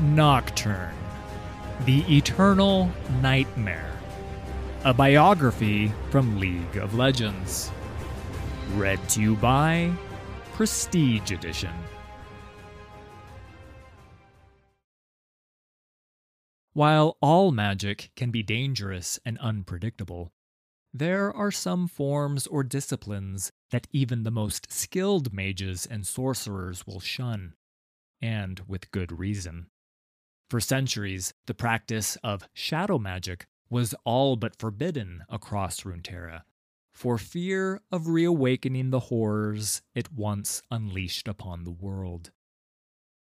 Nocturne, The Eternal Nightmare, a biography from League of Legends. Read to you by Prestige Edition. While all magic can be dangerous and unpredictable, there are some forms or disciplines that even the most skilled mages and sorcerers will shun, and with good reason. For centuries, the practice of shadow magic was all but forbidden across Runeterra, for fear of reawakening the horrors it once unleashed upon the world.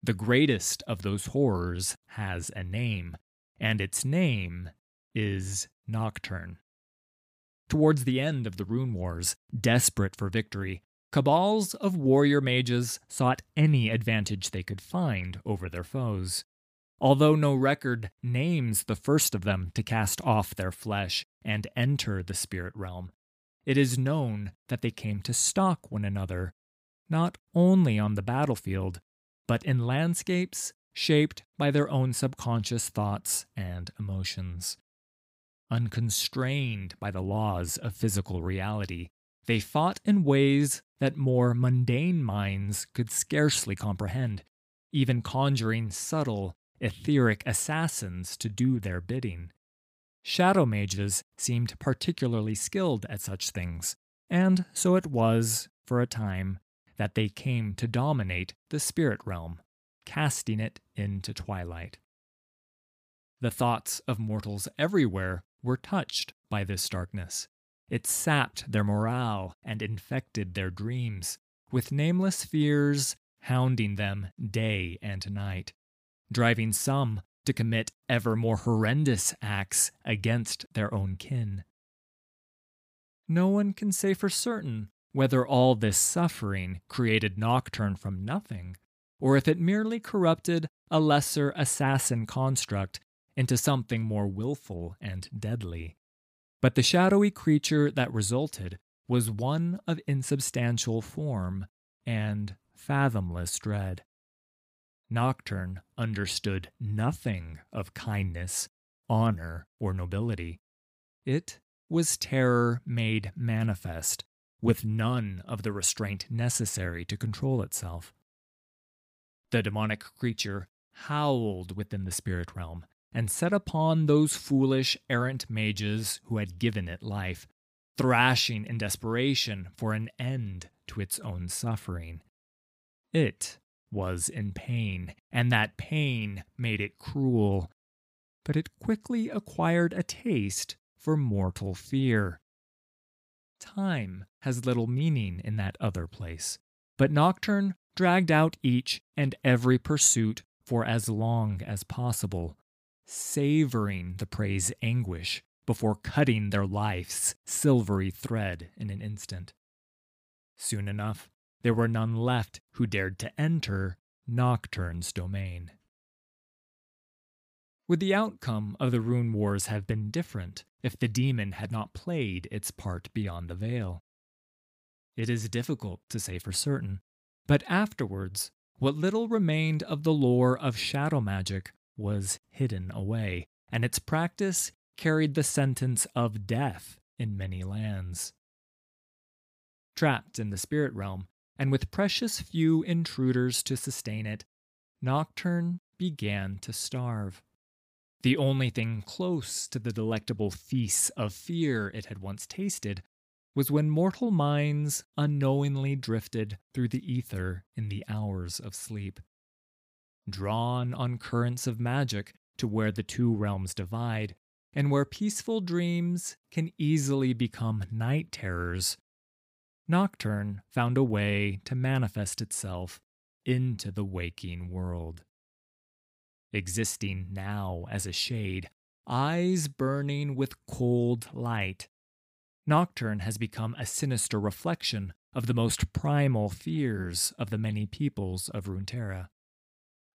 The greatest of those horrors has a name, and its name is Nocturne. Towards the end of the Rune Wars, desperate for victory, cabals of warrior mages sought any advantage they could find over their foes although no record names the first of them to cast off their flesh and enter the spirit realm. It is known that they came to stalk one another, not only on the battlefield, but in landscapes shaped by their own subconscious thoughts and emotions. Unconstrained by the laws of physical reality, they fought in ways that more mundane minds could scarcely comprehend, even conjuring subtle etheric assassins to do their bidding. Shadow mages seemed particularly skilled at such things, and so it was, for a time, that they came to dominate the spirit realm, casting it into twilight. The thoughts of mortals everywhere were touched by this darkness. It sapped their morale and infected their dreams, with nameless fears hounding them day and night driving some to commit ever more horrendous acts against their own kin. No one can say for certain whether all this suffering created Nocturne from nothing, or if it merely corrupted a lesser assassin construct into something more willful and deadly. But the shadowy creature that resulted was one of insubstantial form and fathomless dread. Nocturne understood nothing of kindness, honor, or nobility. It was terror made manifest, with none of the restraint necessary to control itself. The demonic creature howled within the spirit realm and set upon those foolish errant mages who had given it life, thrashing in desperation for an end to its own suffering. It was in pain, and that pain made it cruel. But it quickly acquired a taste for mortal fear. Time has little meaning in that other place, but Nocturne dragged out each and every pursuit for as long as possible, savoring the prey's anguish before cutting their life's silvery thread in an instant. Soon enough, there were none left who dared to enter Nocturne's domain. Would the outcome of the Rune Wars have been different if the demon had not played its part beyond the veil? It is difficult to say for certain, but afterwards, what little remained of the lore of shadow magic was hidden away, and its practice carried the sentence of death in many lands. Trapped in the spirit realm, and with precious few intruders to sustain it, Nocturne began to starve. The only thing close to the delectable feast of fear it had once tasted was when mortal minds unknowingly drifted through the ether in the hours of sleep. Drawn on currents of magic to where the two realms divide, and where peaceful dreams can easily become night terrors, Nocturne found a way to manifest itself into the waking world. Existing now as a shade, eyes burning with cold light, Nocturne has become a sinister reflection of the most primal fears of the many peoples of Runeterra.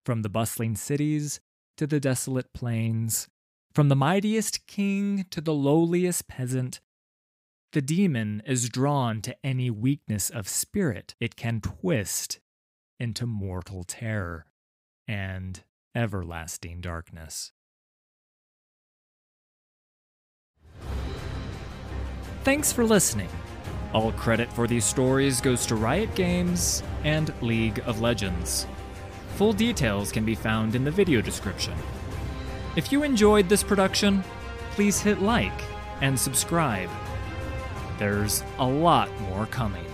From the bustling cities to the desolate plains, from the mightiest king to the lowliest peasant, the demon is drawn to any weakness of spirit it can twist into mortal terror and everlasting darkness. Thanks for listening. All credit for these stories goes to Riot Games and League of Legends. Full details can be found in the video description. If you enjoyed this production, please hit like and subscribe. There's a lot more coming.